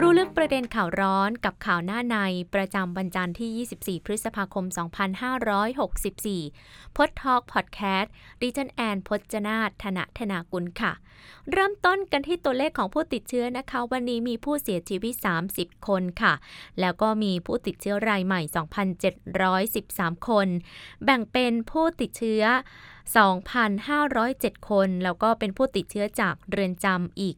รู้ลึกประเด็นข่าวร้อนกับข่าวหน้าในประจำวันจันทร์ที่ 24 พฤษภาคม 2564 พดทอกพอดแคสต์ดิจันแอนพจนาธนธนากุลค่ะ เริ่มต้นกันที่ตัวเลขของผู้ติดเชื้อนะคะ วันนี้มีผู้เสียชีวิต 30 คนค่ะ แล้วก็มีผู้ติดเชื้อรายใหม่ 2,713 คน แบ่งเป็นผู้ติดเชื้อ 2,507 คน แล้วก็เป็นผู้ติดเชื้อจากเรือนจำอีก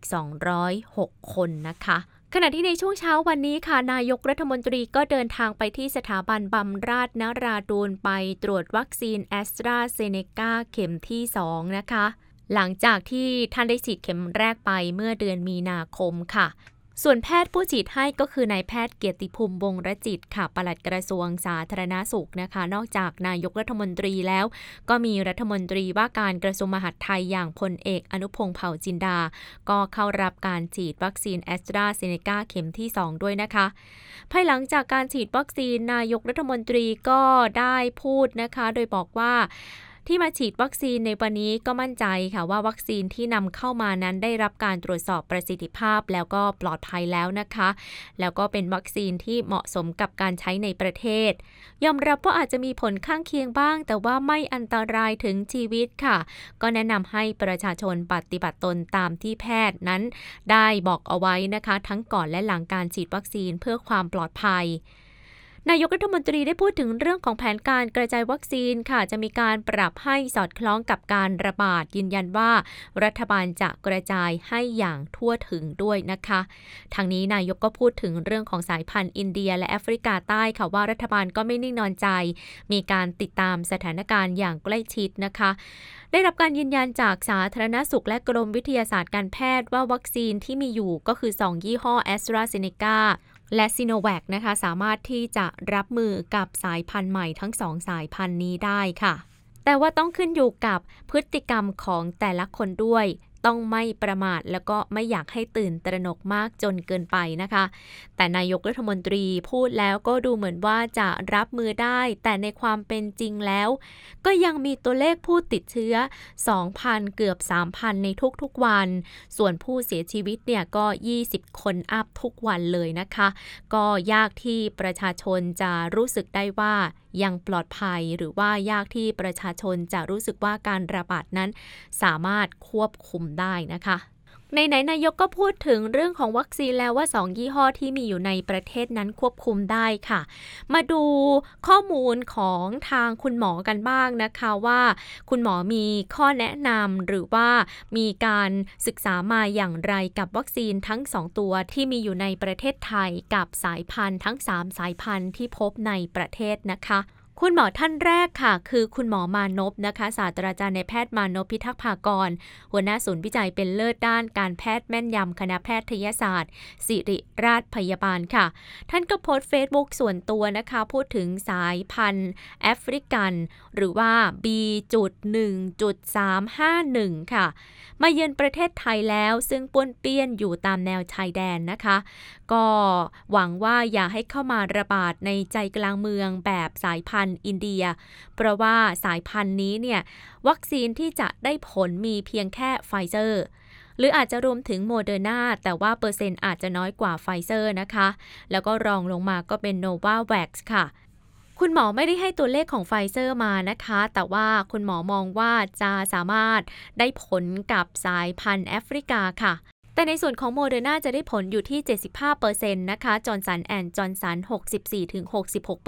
206 คนนะคะขณะที่ในช่วงเช้าวันนี้ค่ะ นายกรัฐมนตรีก็เดินทางไปที่สถาบันบำราศนราดูนไปตรวจวัคซีนแอสตราเซเนกาเข็มที่ 2 นะคะ หลังจากที่ท่านได้ฉีดเข็มแรกไปเมื่อเดือนมีนาคมค่ะ ส่วนแพทย์ผู้ฉีดให้ก็คือนายแพทย์เกียรติภูมิวงศ์รจิตค่ะปลัดกระทรวงสาธารณสุขนะคะ นอกจากนายกรัฐมนตรีแล้ว ก็มีรัฐมนตรีว่าการกระทรวงมหาดไทยอย่างพลเอกอนุพงษ์เผ่าจินดา ก็เข้ารับการฉีดวัคซีนแอสตราเซเนกาเข็มที่ 2 ด้วยนะคะ ภายหลังจากการฉีดวัคซีนนายกรัฐมนตรีก็ได้พูดนะคะ โดยบอกว่า ที่มาฉีดวัคซีนในวันนี้ก็มั่นใจค่ะว่าวัคซีนที่นำเข้ามานั้นได้รับการตรวจสอบประสิทธิภาพแล้วก็ปลอดภัยแล้วนะคะ แล้วก็เป็นวัคซีนที่เหมาะสมกับการใช้ในประเทศ ยอมรับว่าอาจจะมีผลข้างเคียงบ้าง แต่ว่าไม่อันตรายถึงชีวิตค่ะ ก็แนะนำให้ประชาชนปฏิบัติตนตามที่แพทย์นั้น ได้บอกเอาไว้นะคะ ทั้งก่อนและหลังการฉีดวัคซีนเพื่อความปลอดภัย นายกรัฐมนตรีได้พูดถึงเรื่องของแผนการกระจายวัคซีนค่ะ จะมีการปรับให้สอดคล้องกับการระบาดยืนยันว่า รัฐบาลจะกระจายให้อย่างทั่วถึงด้วยนะคะ ทางนี้นายกก็พูดถึงเรื่องของสายพันธุ์อินเดีย และแอฟริกาใต้ค่ะว่ารัฐบาลก็ไม่นิ่งนอนใจ มีการติดตามสถานการณ์อย่างใกล้ชิดนะคะได้รับการยืนยันจากสาธารณสุขและกรมวิทยาศาสตร์การแพทย์ว่าวัคซีนที่มีอยู่ก็คือ 2 ยี่ห้อ a s t r a z เซ e c a และซีโนแวคนะคะ สามารถที่จะรับมือกับสายพันธุ์ใหม่ทั้งสองสายพันธุ์นี้ได้ค่ะ แต่ว่าต้องขึ้นอยู่กับพฤติกรรมของแต่ละคนด้วย ต้องไม่ประมาท แล้วก็ไม่อยากให้ตื่นตระหนกมากจนเกินไปนะคะ แต่นายกรัฐมนตรีพูดแล้วก็ดูเหมือนว่าจะรับมือได้ แต่ในความเป็นจริงแล้ว ก็ยังมีตัวเลขผู้ติดเชื้อ 2,000 เกือบ 3,000 ในทุกๆวัน ส่วนผู้เสียชีวิตเนี่ยก็ 20 คนอัพทุกวันเลยนะคะ ก็ยากที่ประชาชนจะรู้สึกได้ว่ายังปลอดภัยหรือว่ายากที่ประชาชนจะรู้สึกว่าการระบาดนั้น สามารถควบคุมได้นะคะ ในไหนนายกก็พูดถึงเรื่องของวัคซีนแล้วว่า 2 ยี่ห้อที่มีอยู่ในประเทศนั้นควบคุมได้ค่ะ มาดูข้อมูลของทางคุณหมอกันบ้างนะคะว่า คุณหมอมีข้อแนะนำหรือว่ามีการศึกษามาอย่างไรกับวัคซีนทั้ง 2 ตัวที่มีอยู่ในประเทศไทยกับสายพันธุ์ทั้ง 3 สายพันธุ์ที่พบในประเทศนะคะ คุณหมอท่านแรกค่ะ คือคุณหมอมานพนะคะ ศาสตราจารย์ในแพทย์มานพพิทักษ์ภากร หัวหน้าศูนย์วิจัยเป็นเลิศด้านการแพทย์แม่นยำคณะแพทยศาสตร์ ศิริราชพยาบาลค่ะ ท่านก็โพสต์เฟซบุ๊กส่วนตัวนะคะ พูดถึงสายพันธุ์แอฟริกัน หรือว่า B.1.351 ค่ะ มาเยือนประเทศไทยแล้วซึ่งป้วนเปี้ยนอยู่ตามแนวชายแดนนะคะ ก็หวังว่าอย่าให้เข้ามาระบาดในใจกลางเมืองแบบสายพันธุ์อินเดีย เพราะว่าสายพันธุ์นี้เนี่ยวัคซีนที่จะได้ผลมีเพียงแค่ไฟเซอร์หรืออาจจะรวมถึงโมเดอร์นาแต่ว่าเปอร์เซ็นต์อาจจะน้อยกว่าไฟเซอร์นะคะ แล้วก็รองลงมาก็เป็นโนวาแว็กซ์ค่ะ คุณหมอไม่ได้ให้ตัวเลขของไฟเซอร์มานะคะ แต่ว่าคุณหมอมองว่าจะสามารถได้ผลกับสายพันธุ์แอฟริกาค่ะ แต่ในส่วนของโมเดอร์นาจะได้ผลอยู่ที่ 75%นะคะจอห์นสันแอนด์จอห์นสัน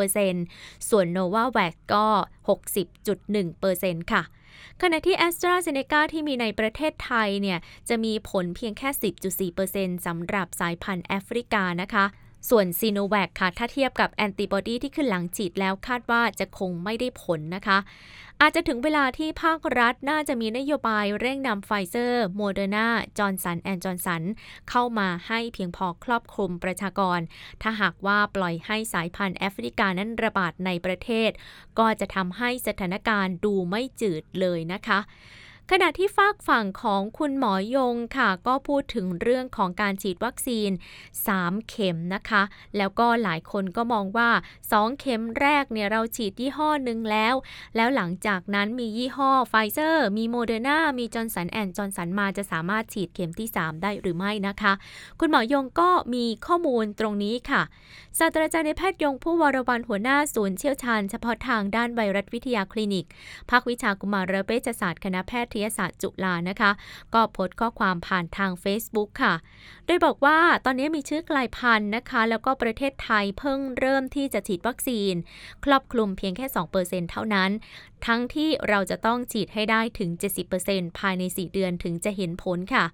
64-66%ส่วนโนวาแว็กซ์ก็ 60.1%ค่ะขณะที่ แอสตราเซ เนกา ที่มีในประเทศไทยเนี่ย จะมีผลเพียงแค่ 10.4%สำหรับสายพันธุ์แอฟริกานะคะ ส่วนซีโนแวคค่ะ ถ้าเทียบกับแอนติบอดีที่ขึ้นหลังฉีดแล้วคาดว่าจะคงไม่ได้ผลนะคะ อาจจะถึงเวลาที่ภาครัฐน่าจะมีนโยบายเร่งนำไฟเซอร์โมเดอร์นาจอห์นสันแอนด์จอห์นสันเข้ามาให้เพียงพอครอบคลุมประชากร ถ้าหากว่าปล่อยให้สายพันธุ์แอฟริกานั้นระบาดในประเทศ ก็จะทำให้สถานการณ์ดูไม่จืดเลยนะคะ ขณะที่ฟากฝั่งของคุณหมอยงค่ะ ก็พูดถึงเรื่องของการฉีดวัคซีน 3 เข็มนะคะ แล้วก็หลายคนก็มองว่า 2 เข็มแรกเนี่ยเราฉีดยี่ห้อหนึ่งแล้ว แล้วหลังจากนั้นมียี่ห้อไฟเซอร์ มีโมเดอร์นามีจอห์นสันแอนด์จอห์นสันมาจะสามารถฉีดเข็มที่ 3 ได้หรือไม่นะคะ คุณหมอยงก็มีข้อมูลตรงนี้ค่ะศาสตราจารย์ในแพทย์ยงผู้วรวรรณหัวหน้าศูนย์เชี่ยวชาญเฉพาะทางด้านไวรัสวิทยาคลินิก ภาควิชากุมารเวชศาสตร์คณะแพทยศาสตร์จุฬานะคะ ก็โพสต์ข้อความผ่านทาง Facebook ค่ะ โดยบอกว่าตอนนี้มีชื่อกลายพันธุ์นะคะ แล้วก็ประเทศไทยเพิ่งเริ่มที่จะฉีดวัคซีน ครอบคลุมเพียงแค่ 2%เท่านั้น ทั้งที่เราจะต้องฉีดให้ได้ถึง 70%ภายใน 4 เดือนถึงจะเห็นผลค่ะ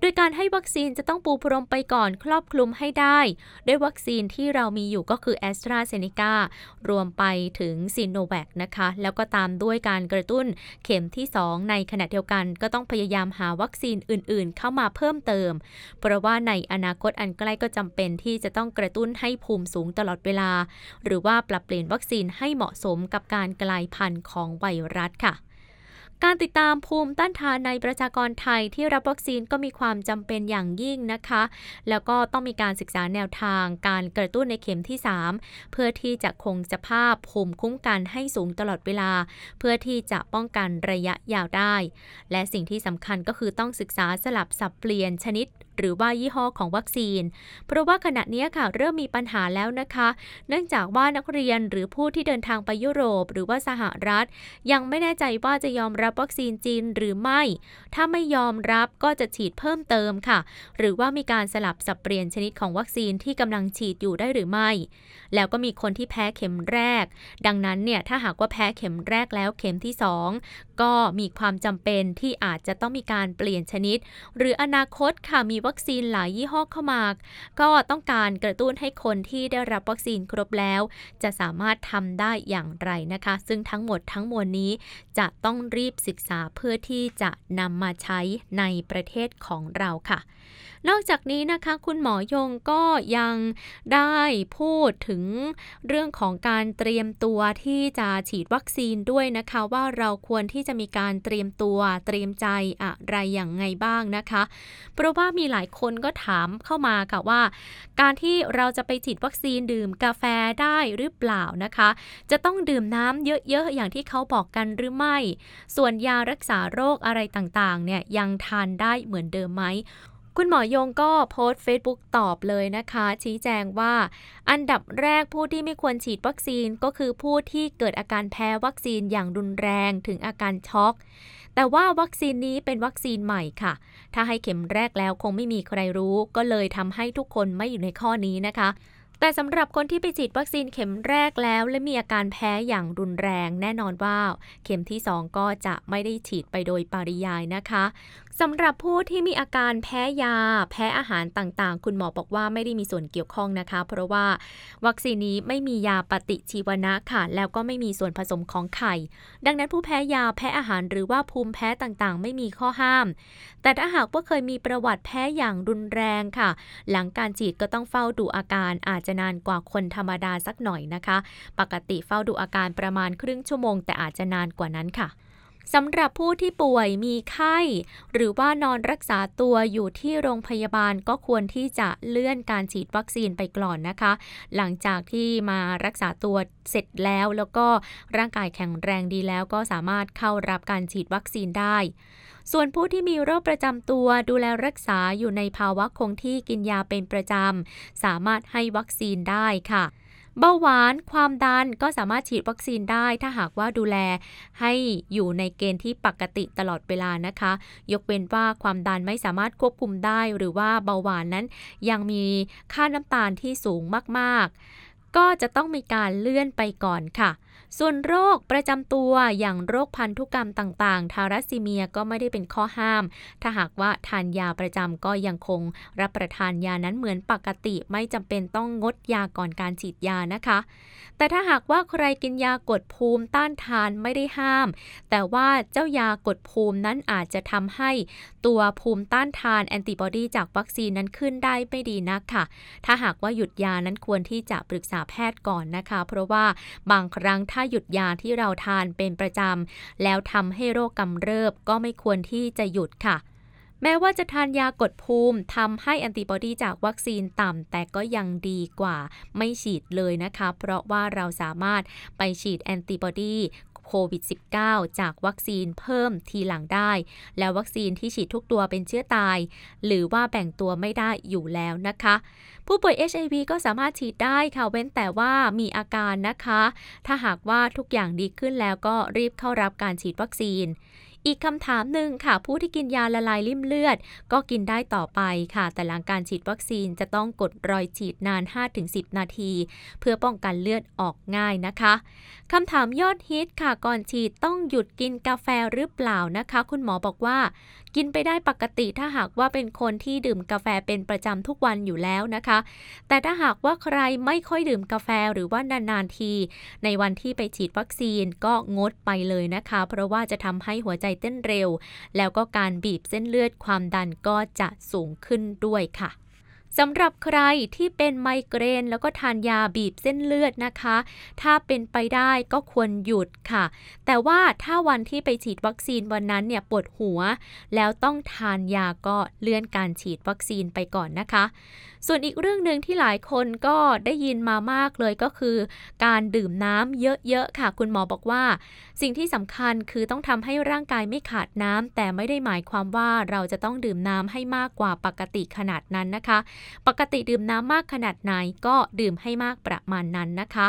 โดยการให้วัคซีนจะต้องปูพรมไปก่อนครอบคลุมให้ได้ ด้วยวัคซีนที่เรามีอยู่ก็คือ a s t r a z เซ e c a รวมไปถึงซีโนแวคนะคะ แล้วก็ตามด้วยการกระตุ้นเข็มที่ 2 ในขณะเดียวกันก็ต้องพยายามหาวัคซีนอื่นๆ เข้ามาเพิ่มเติม เพราะว่าในอนาคตอันใกล้ก็จำเป็นที่จะต้องกระตุ้นให้ภูมิสูงตลอดเวลา หรือว่าปรับเปลี่ยนวัคซีนให้เหมาะสมกับการกลายพันธุ์ของไวรัสค่ะ การติดตามภูมิต้านทานในประชากรไทยที่รับวัคซีนก็มีความจำเป็นอย่างยิ่งนะคะ แล้วก็ต้องมีการศึกษาแนวทาง การกระตุ้นในเข็มที่ 3 เพื่อที่จะคงสภาพภูมิคุ้มกันให้สูงตลอดเวลา เพื่อที่จะป้องกันระยะยาวได้ และสิ่งที่สำคัญก็คือต้องศึกษาสลับสับเปลี่ยนชนิด หรือว่ายี่ห้อของวัคซีน เพราะว่าขณะนี้ค่ะเริ่มมีปัญหาแล้วนะคะ เนื่องจากว่านักเรียนหรือผู้ที่เดินทางไปยุโรป หรือว่าสหรัฐ ยังไม่แน่ใจว่าจะยอมรับวัคซีนจีนหรือไม่ ถ้าไม่ยอมรับก็จะฉีดเพิ่มเติมค่ะ หรือว่ามีการสลับสับเปลี่ยนชนิดของวัคซีนที่กำลังฉีดอยู่ได้หรือไม่ แล้วก็มีคนที่แพ้เข็มแรก ดังนั้นเนี่ยถ้าหากว่าแพ้เข็มแรกแล้วเข็มที่ 2 ก็มีความจำเป็นที่อาจจะต้องมีการเปลี่ยนชนิด หรืออนาคตค่ะมีวัคซีนหลายยี่ห้อเข้ามา ก็ต้องการกระตุ้นให้คนที่ได้รับวัคซีนครบแล้ว จะสามารถทำได้อย่างไรนะคะ ซึ่งทั้งหมดทั้งมวลนี้จะต้องรีบศึกษาเพื่อที่จะนำมาใช้ในประเทศของเราค่ะ นอกจากนี้นะคะ คุณหมอยงก็ยังได้พูดถึงเรื่องของการเตรียมตัวที่จะฉีดวัคซีนด้วยนะคะ ว่าเราควรที่จะจะมีการเตรียมตัวเตรียมใจอะไรอย่างไงบ้างนะคะ เพราะว่ามีหลายคนก็ถามเข้ามาค่ะว่า การที่เราจะไปฉีดวัคซีนดื่มกาแฟได้หรือเปล่านะคะ จะต้องดื่มน้ำเยอะๆ อย่างที่เขาบอกกันหรือไม่ ส่วนยารักษาโรคอะไรต่างๆเนี่ยยังทานได้เหมือนเดิมไหม คุณหมอยงก็โพสต์ Facebook ตอบเลยนะคะ ชี้แจงว่า อันดับแรกผู้ที่ไม่ควรฉีดวัคซีนก็คือผู้ที่เกิดอาการแพ้วัคซีนอย่างรุนแรงถึงอาการช็อก แต่ว่าวัคซีนนี้เป็นวัคซีนใหม่ค่ะ ถ้าให้เข็มแรกแล้วคงไม่มีใครรู้ ก็เลยทำให้ทุกคนไม่อยู่ในข้อนี้นะคะแต่สำหรับคนที่ไปฉีดวัคซีนเข็มแรกแล้ว และมีอาการแพ้อย่างรุนแรง แน่นอนว่า เข็มที่ 2 ก็จะไม่ได้ฉีดไปโดยปริยายนะคะสำหรับผู้ที่มีอาการแพ้ยา แพ้อาหารต่างๆ คุณหมอบอกว่าไม่ได้มีส่วนเกี่ยวข้องนะคะ เพราะว่าวัคซีนนี้ไม่มียาปฏิชีวนะค่ะ แล้วก็ไม่มีส่วนผสมของไข่ ดังนั้นผู้แพ้ยาแพ้อาหารหรือว่าภูมิแพ้ต่างๆ ไม่มีข้อห้าม แต่ถ้าหากว่าเคยมีประวัติแพ้อย่างรุนแรงค่ะ หลังการฉีดก็ต้องเฝ้าดูอาการอาจจะนานกว่าคนธรรมดาสักหน่อยนะคะ ปกติเฝ้าดูอาการประมาณครึ่งชั่วโมง แต่อาจจะนานกว่านั้นค่ะ สำหรับผู้ที่ป่วยมีไข้ หรือว่านอนรักษาตัวอยู่ที่โรงพยาบาลก็ควรที่จะเลื่อนการฉีดวัคซีนไปก่อนนะคะ หลังจากที่มารักษาตัวเสร็จแล้ว แล้วก็ร่างกายแข็งแรงดีแล้วก็สามารถเข้ารับการฉีดวัคซีนได้ ส่วนผู้ที่มีโรคประจำตัวดูแลรักษาอยู่ในภาวะคงที่กินยาเป็นประจำสามารถให้วัคซีนได้ค่ะ เบาหวานความดันก็สามารถฉีดวัคซีนได้ถ้าหากว่าดูแลให้อยู่ในเกณฑ์ที่ปกติตลอดเวลานะคะ ยกเว้นว่าความดันไม่สามารถควบคุมได้ หรือว่าเบาหวานนั้นยังมีค่าน้ำตาลที่สูงมาก ๆ ก็จะต้องมีการเลื่อนไปก่อนค่ะ ส่วนโรคประจำตัวอย่างโรคพันธุกรรมต่างๆ ทารัสซีเมียก็ไม่ได้เป็นข้อห้าม ถ้าหากว่าทานยาประจำก็ยังคงรับประทานยานั้นเหมือนปกติไม่จำเป็นต้องงดยาก่อนการฉีดยานะคะ แต่ถ้าหากว่าใครกินยากดภูมิต้านทานไม่ได้ห้าม แต่ว่าเจ้ายากดภูมินั้นอาจจะทำให้ตัวภูมิต้านทานแอนติบอดีจากวัคซีนนั้นขึ้นได้ไม่ดีนักค่ะ ถ้าหากว่าหยุดยานั้นควรที่จะปรึกษาแพทย์ก่อนนะคะ เพราะว่าบางครั้งถ้าาหยุดยาที่เราทานเป็นประจำ แล้วทำให้โรคกำเริบก็ไม่ควรที่จะหยุดค่ะแม้ว่าจะทานยากดภูมิทำให้แอนติบอดีจากวัคซีนต่ำ แต่ก็ยังดีกว่าไม่ฉีดเลยนะคะ เพราะว่าเราสามารถไปฉีดแอนติบอดีโควิด -19 จากวัคซีนเพิ่มทีหลังได้ แล้ววัคซีนที่ฉีดทุกตัวเป็นเชื้อตาย หรือว่าแบ่งตัวไม่ได้อยู่แล้วนะคะ ผู้ป่วย HIV ก็สามารถฉีดได้ค่ะเว้นแต่ว่ามีอาการนะคะ ถ้าหากว่าทุกอย่างดีขึ้นแล้วก็รีบเข้ารับการฉีดวัคซีน อีกคำถามหนึ่งค่ะ ผู้ที่กินยาละลายริ่มเลือด ก็กินได้ต่อไปค่ะ แต่หลังการฉีดวัคซีนจะต้องกดรอยฉีดนาน 5-10 นาที เพื่อป้องกันเลือดออกง่ายนะคะคำถามยอดฮิตค่ะก่อนฉีดต้องหยุดกินกาแฟหรือเปล่านะคะ คุณหมอบอกว่า กินไปได้ปกติถ้าหากว่าเป็นคนที่ดื่มกาแฟเป็นประจำทุกวันอยู่แล้วนะคะ แต่ถ้าหากว่าใครไม่ค่อยดื่มกาแฟหรือว่านานๆที ในวันที่ไปฉีดวัคซีนก็งดไปเลยนะคะ เพราะว่าจะทำให้หัวใจเต้นเร็ว แล้วก็การบีบเส้นเลือดความดันก็จะสูงขึ้นด้วยค่ะ สำหรับใครที่เป็นไมเกรน แล้วก็ทานยาบีบเส้นเลือดนะคะ ถ้าเป็นไปได้ก็ควรหยุดค่ะ แต่ว่าถ้าวันที่ไปฉีดวัคซีนวันนั้นเนี่ยปวดหัว แล้วต้องทานยาก็เลื่อนการฉีดวัคซีนไปก่อนนะคะ ส่วนอีกเรื่องหนึ่งที่หลายคนก็ได้ยินมามากเลยก็คือ การดื่มน้ำเยอะๆค่ะ คุณหมอบอกว่า สิ่งที่สำคัญคือต้องทำให้ร่างกายไม่ขาดน้ำแต่ไม่ได้หมายความว่าเราจะต้องดื่มน้ำให้มากกว่าปกติขนาดนั้นนะคะปกติดื่มน้ำมากขนาดไหนก็ดื่มให้มากประมาณนั้นนะคะ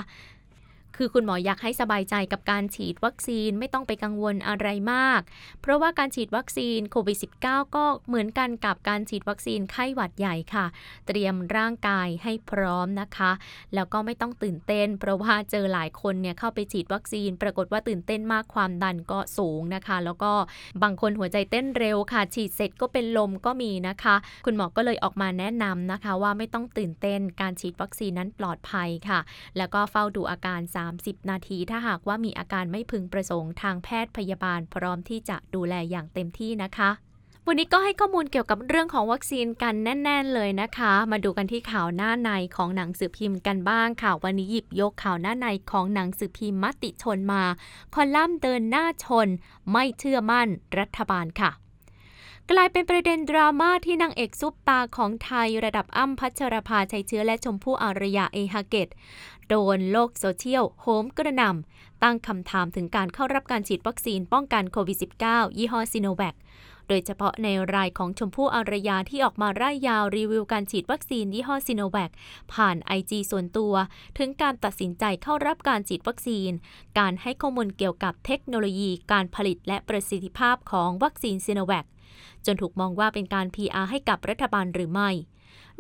คือคุณหมออยากให้สบายใจกับการฉีดวัคซีนไม่ต้องไปกังวลอะไรมาก เพราะว่าการฉีดวัคซีนโควิด -19 ก็เหมือนกันกับการฉีดวัคซีนไข้หวัดใหญ่ค่ะ เตรียมร่างกายให้พร้อมนะคะ แล้วก็ไม่ต้องตื่นเต้น เพราะว่าเจอหลายคนเนี่ยเข้าไปฉีดวัคซีน ปรากฏว่าตื่นเต้นมากความดันก็สูงนะคะ แล้วก็บางคนหัวใจเต้นเร็วค่ะ ฉีดเสร็จก็เป็นลมก็มีนะคะ คุณหมอก็เลยออกมาแนะนำนะคะ ว่าไม่ต้องตื่นเต้นการฉีดวัคซีนนั้นปลอดภัยค่ะ แล้วก็เฝ้าดูอาการ30 นาที ถ้าหากว่ามีอาการไม่พึงประสงค์ทางแพทย์พยาบาลพร้อมที่จะดูแลอย่างเต็มที่นะคะวันนี้ก็ให้ข้อมูลเกี่ยวกับเรื่องของวัคซีนกันแน่น ๆ เลยนะคะ มาดูกันที่ข่าวหน้าในของหนังสือพิมพ์กันบ้างค่ะวันนี้หยิบยกข่าวหน้าในของหนังสือพิมพ์มติชนมา คอลัมน์เดินหน้าชน ไม่เชื่อมั่นรัฐบาลค่ะ กลายเป็นประเด็นดราม่าที่นางเอกซุปตาร์ของไทยระดับอั้มพัชราภาไชยเชื้อและชมพู่อารยาเอฮาร์เก็ต โดนโลกโซเชียลโหมกระหน่ำตั้งคำถามถึงการเข้ารับการฉีดวัคซีนป้องกันโควิด -19 ยี่ห้อซิโนแวคโดยเฉพาะในรายของชมพู่อารยาที่ออกมาร่ายยาวรีวิวการฉีดวัคซีนยี่ห้อซิโนแวคผ่านไอจีส่วนตัว ถึงการตัดสินใจเข้ารับการฉีดวัคซีน การให้ข้อมูลเกี่ยวกับเทคโนโลยีการผลิตและประสิทธิภาพของวัคซีนซิโนแวคจนถูกมองว่าเป็นการ PR ให้กับรัฐบาลหรือไม่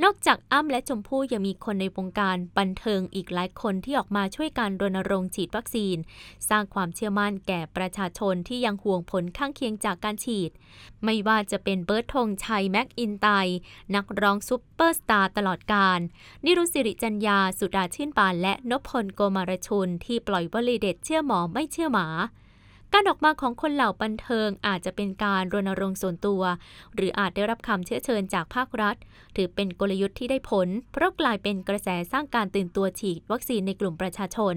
นอกจากอั้มและชมพู่ยังมีคนในวงการบันเทิงอีกหลายคนที่ออกมาช่วยการรณรงค์ฉีดวัคซีน สร้างความเชื่อมั่นแก่ประชาชนที่ยังห่วงผลข้างเคียงจากการฉีด ไม่ว่าจะเป็นเบิร์ตธงชัยแมคอินไตย์ นักร้องซุปเปอร์สตาร์ตลอดกาลนิรุตติ์ศิริจรรยา สุดาชื่นบานและนพพลโกมารชุนที่ปล่อยวลีเด็ดเชื่อหมอไม่เชื่อหมา การออกมาของคนเหล่าบันเทิงอาจจะเป็นการรณรงค์ส่วนตัว หรืออาจได้รับคำเชื้อเชิญจากภาครัฐ ถือเป็นกลยุทธ์ที่ได้ผล เพราะกลายเป็นกระแสสร้างการตื่นตัวฉีดวัคซีนในกลุ่มประชาชน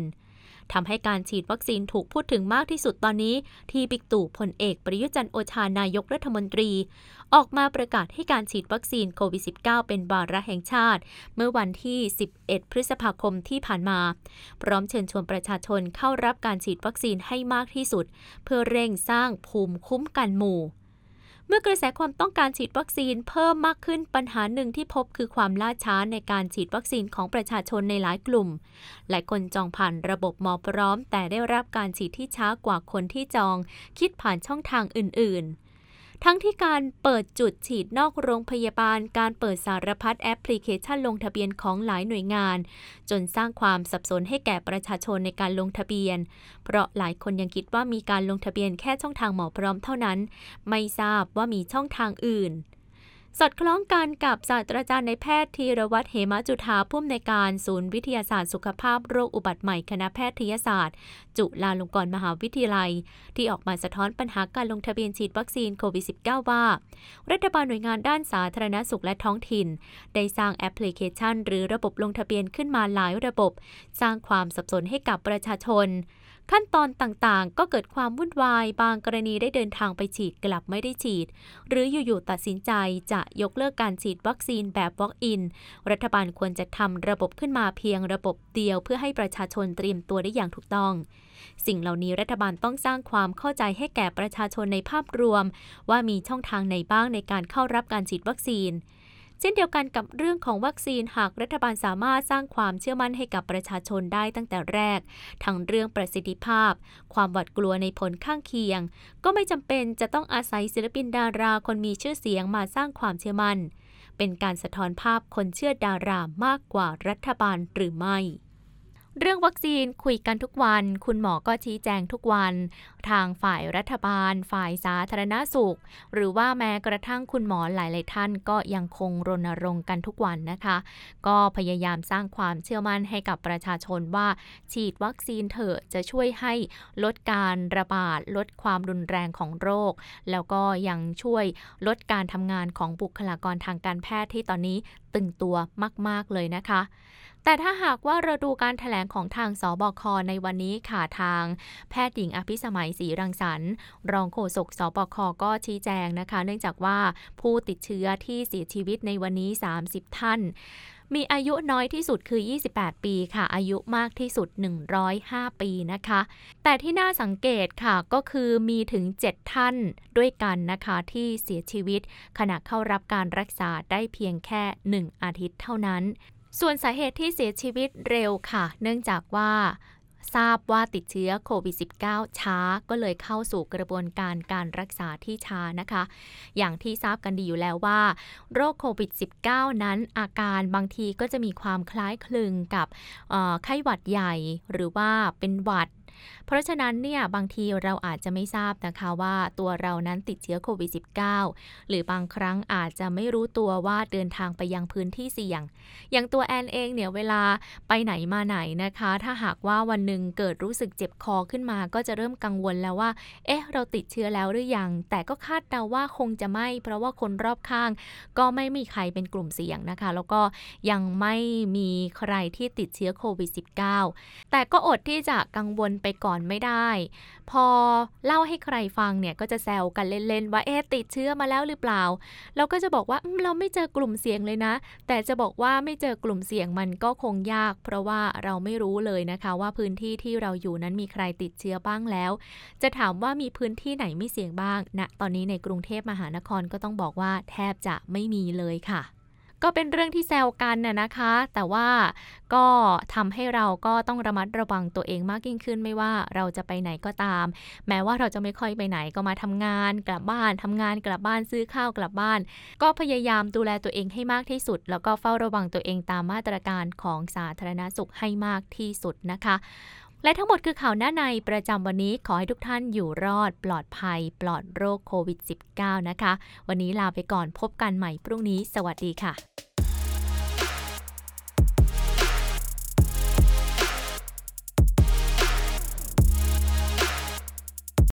ทำให้การฉีดวัคซีนถูกพูดถึงมากที่สุดตอนนี้ ที่บิ๊กตู่พลเอกประยุทธ์จันทร์โอชานายกรัฐมนตรี ออกมาประกาศให้การฉีดวัคซีนโควิด -19 เป็นบาระแห่งชาติ เมื่อวันที่ 11 พฤษภาคมที่ผ่านมา พร้อมเชิญชวนประชาชนเข้ารับการฉีดวัคซีนให้มากที่สุด เพื่อเร่งสร้างภูมิคุ้มกันหมู่ เมื่อกระแสความต้องการฉีดวัคซีนเพิ่มมากขึ้นปัญหาหนึ่งที่พบคือความล่าช้าในการฉีดวัคซีนของประชาชนในหลายกลุ่ม หลายคนจองผ่านระบบหมอพร้อม แต่ได้รับการฉีดที่ช้ากว่าคนที่จอง คิดผ่านช่องทางอื่นๆ ทั้งที่การเปิดจุดฉีดนอกโรงพยาบาล การเปิดสารพัดแอปพลิเคชันลงทะเบียนของหลายหน่วยงาน จนสร้างความสับสนให้แก่ประชาชนในการลงทะเบียน เพราะหลายคนยังคิดว่ามีการลงทะเบียนแค่ช่องทางหมอพร้อมเท่านั้น ไม่ทราบว่ามีช่องทางอื่น สอดคล้องกันกับศาสตราจารย์นายแพทย์ธีระวัฒน์เหมะจุฑาผู้อำนวยการศูนย์วิทยาศาสตร์สุขภาพโรคอุบัติใหม่คณะแพทยศาสตร์ จุฬาลงกรณ์มหาวิทยาลัย ที่ออกมาสะท้อนปัญหาการลงทะเบียนฉีดวัคซีนโควิด -19 ว่า รัฐบาลหน่วยงานด้านสาธารณสุขและท้องถิ่น ได้สร้างแอปพลิเคชัน หรือระบบลงทะเบียนขึ้นมาหลายระบบ สร้างความสับสนให้กับประชาชน ขั้นตอนต่างๆ ก็เกิดความวุ่นวาย บางกรณีได้เดินทางไปฉีดกลับไม่ได้ฉีด หรืออยู่ๆตัดสินใจจะยกเลิกการฉีดวัคซีนแบบ Walk-in รัฐบาลควรจะทำระบบขึ้นมาเพียงระบบเดียว เพื่อให้ประชาชนเตรียมตัวได้อย่างถูกต้อง สิ่งเหล่านี้รัฐบาลต้องสร้างความเข้าใจให้แก่ประชาชนในภาพรวม ว่ามีช่องทางไหนบ้างในการเข้ารับการฉีดวัคซีน ช่นเดียวกันกับเรื่องของวัคซีนหากรัฐบาลสามารถสร้างความเชื่อมั่นให้กับประชาชนได้ตั้งแต่แรก ทั้งเรื่องประสิทธิภาพ ความหวาดกลัวในผลข้างเคียง ก็ไม่จำเป็นจะต้องอาศัยศิลปินดาราคนมีชื่อเสียงมาสร้างความเชื่อมั่น เป็นการสะท้อนภาพคนเชื่อดารามากกว่ารัฐบาลหรือไม่ เรื่องวัคซีนคุยกันทุกวัน คุณหมอก็ชี้แจงทุกวัน ทางฝ่ายรัฐบาล ฝ่ายสาธารณสุข หรือว่าแม้กระทั่งคุณหมอหลาย ๆ ท่านก็ยังคงรณรงค์กันทุกวันนะคะ ก็พยายามสร้างความเชื่อมั่นให้กับประชาชนว่า ฉีดวัคซีนเถอะจะช่วยให้ลดการระบาด ลดความรุนแรงของโรค แล้วก็ยังช่วยลดการทำงานของบุคลากรทางการแพทย์ที่ตอนนี้ตึงตัวมาก ๆ เลยนะคะ แต่ถ้าหากว่าเราดูการถแถลงของทางสบคในวันนี้ค่ะทางแพทย์หญิงอภิสมัยศรีรังสรรค์ รองโฆษกสบคก็ชี้แจงนะคะ เนื่องจากว่าผู้ติดเชื้อที่เสียชีวิตในวันนี้ 30 ท่านมีอายุน้อยที่สุดคือ 28 ปีค่ะ อายุมากที่สุด 105 ปีนะคะ แต่ที่น่าสังเกตค่ะก็คือมีถึง 7 ท่านด้วยกันนะคะที่เสียชีวิต ขณะเข้ารับการรักษาได้เพียงแค่ 1 อาทิตย์เท่านั้น ส่วนสาเหตุที่เสียชีวิตเร็วค่ะ เนื่องจากว่าทราบว่าติดเชื้อโควิด -19 ช้าก็เลยเข้าสู่กระบวนการการรักษาที่ช้านะคะ อย่างที่ทราบกันดีอยู่แล้วว่า โรคโควิด -19 นั้นอาการบางทีก็จะมีความคล้ายคลึงกับไข้หวัดใหญ่ หรือว่าเป็นหวัด เพราะฉะนั้นเนี่ยบางทีเราอาจจะไม่ทราบนะคะว่าตัวเรานั้นติดเชื้อโควิด -19 หรือบางครั้งอาจจะไม่รู้ตัวว่าเดินทางไปยังพื้นที่เสี่ยง อย่างตัวแอนเองเนี่ยเวลาไปไหนมาไหนนะคะ ถ้าหากว่าวันหนึ่งเกิดรู้สึกเจ็บคอขึ้นมา ก็จะเริ่มกังวลแล้วว่า เอ๊ะ เราติดเชื้อแล้วหรือยัง แต่ก็คาดเดาว่าคงจะไม่ เพราะว่าคนรอบข้าง ก็ไม่มีใครเป็นกลุ่มเสี่ยงนะคะ แล้วก็ยังไม่มีใครที่ติดเชื้อโควิด -19 แต่ก็อดที่จะกังวลไปก่อนไม่ได้ พอเล่าให้ใครฟังเนี่ยก็จะแซวกันเล่นๆว่าเอ๊ะติดเชื้อมาแล้วหรือเปล่า เราก็จะบอกว่าเราไม่เจอกลุ่มเสี่ยงเลยนะ แต่จะบอกว่าไม่เจอกลุ่มเสี่ยงมันก็คงยาก เพราะว่าเราไม่รู้เลยนะคะ ว่าพื้นที่ที่เราอยู่นั้นมีใครติดเชื้อบ้างแล้ว จะถามว่ามีพื้นที่ไหนไม่เสี่ยงบ้างณนะตอนนี้ในกรุงเทพมหานครก็ต้องบอกว่าแทบจะไม่มีเลยค่ะ ก็เป็นเรื่องที่แซวกันน่ะนะคะ แต่ว่าก็ทำให้เราก็ต้องระมัดระวังตัวเองมากยิ่งขึ้นไม่ว่าเราจะไปไหนก็ตาม แม้ว่าเราจะไม่ค่อยไปไหนก็มาทำงาน กลับบ้านทำงานกลับบ้านซื้อข้าวกลับบ้าน ก็พยายามดูแลตัวเองให้มากที่สุด แล้วก็เฝ้าระวังตัวเองตามมาตรการของสาธารณสุขให้มากที่สุดนะคะ และทั้งหมดคือข่าวหน้าในประจำวันนี้ขอให้ทุกท่านอยู่รอดปลอดภัย ปลอดโรคโควิด -19 นะคะ วันนี้ลาไปก่อนพบกันใหม่พรุ่งนี้ สวัสดีค่ะ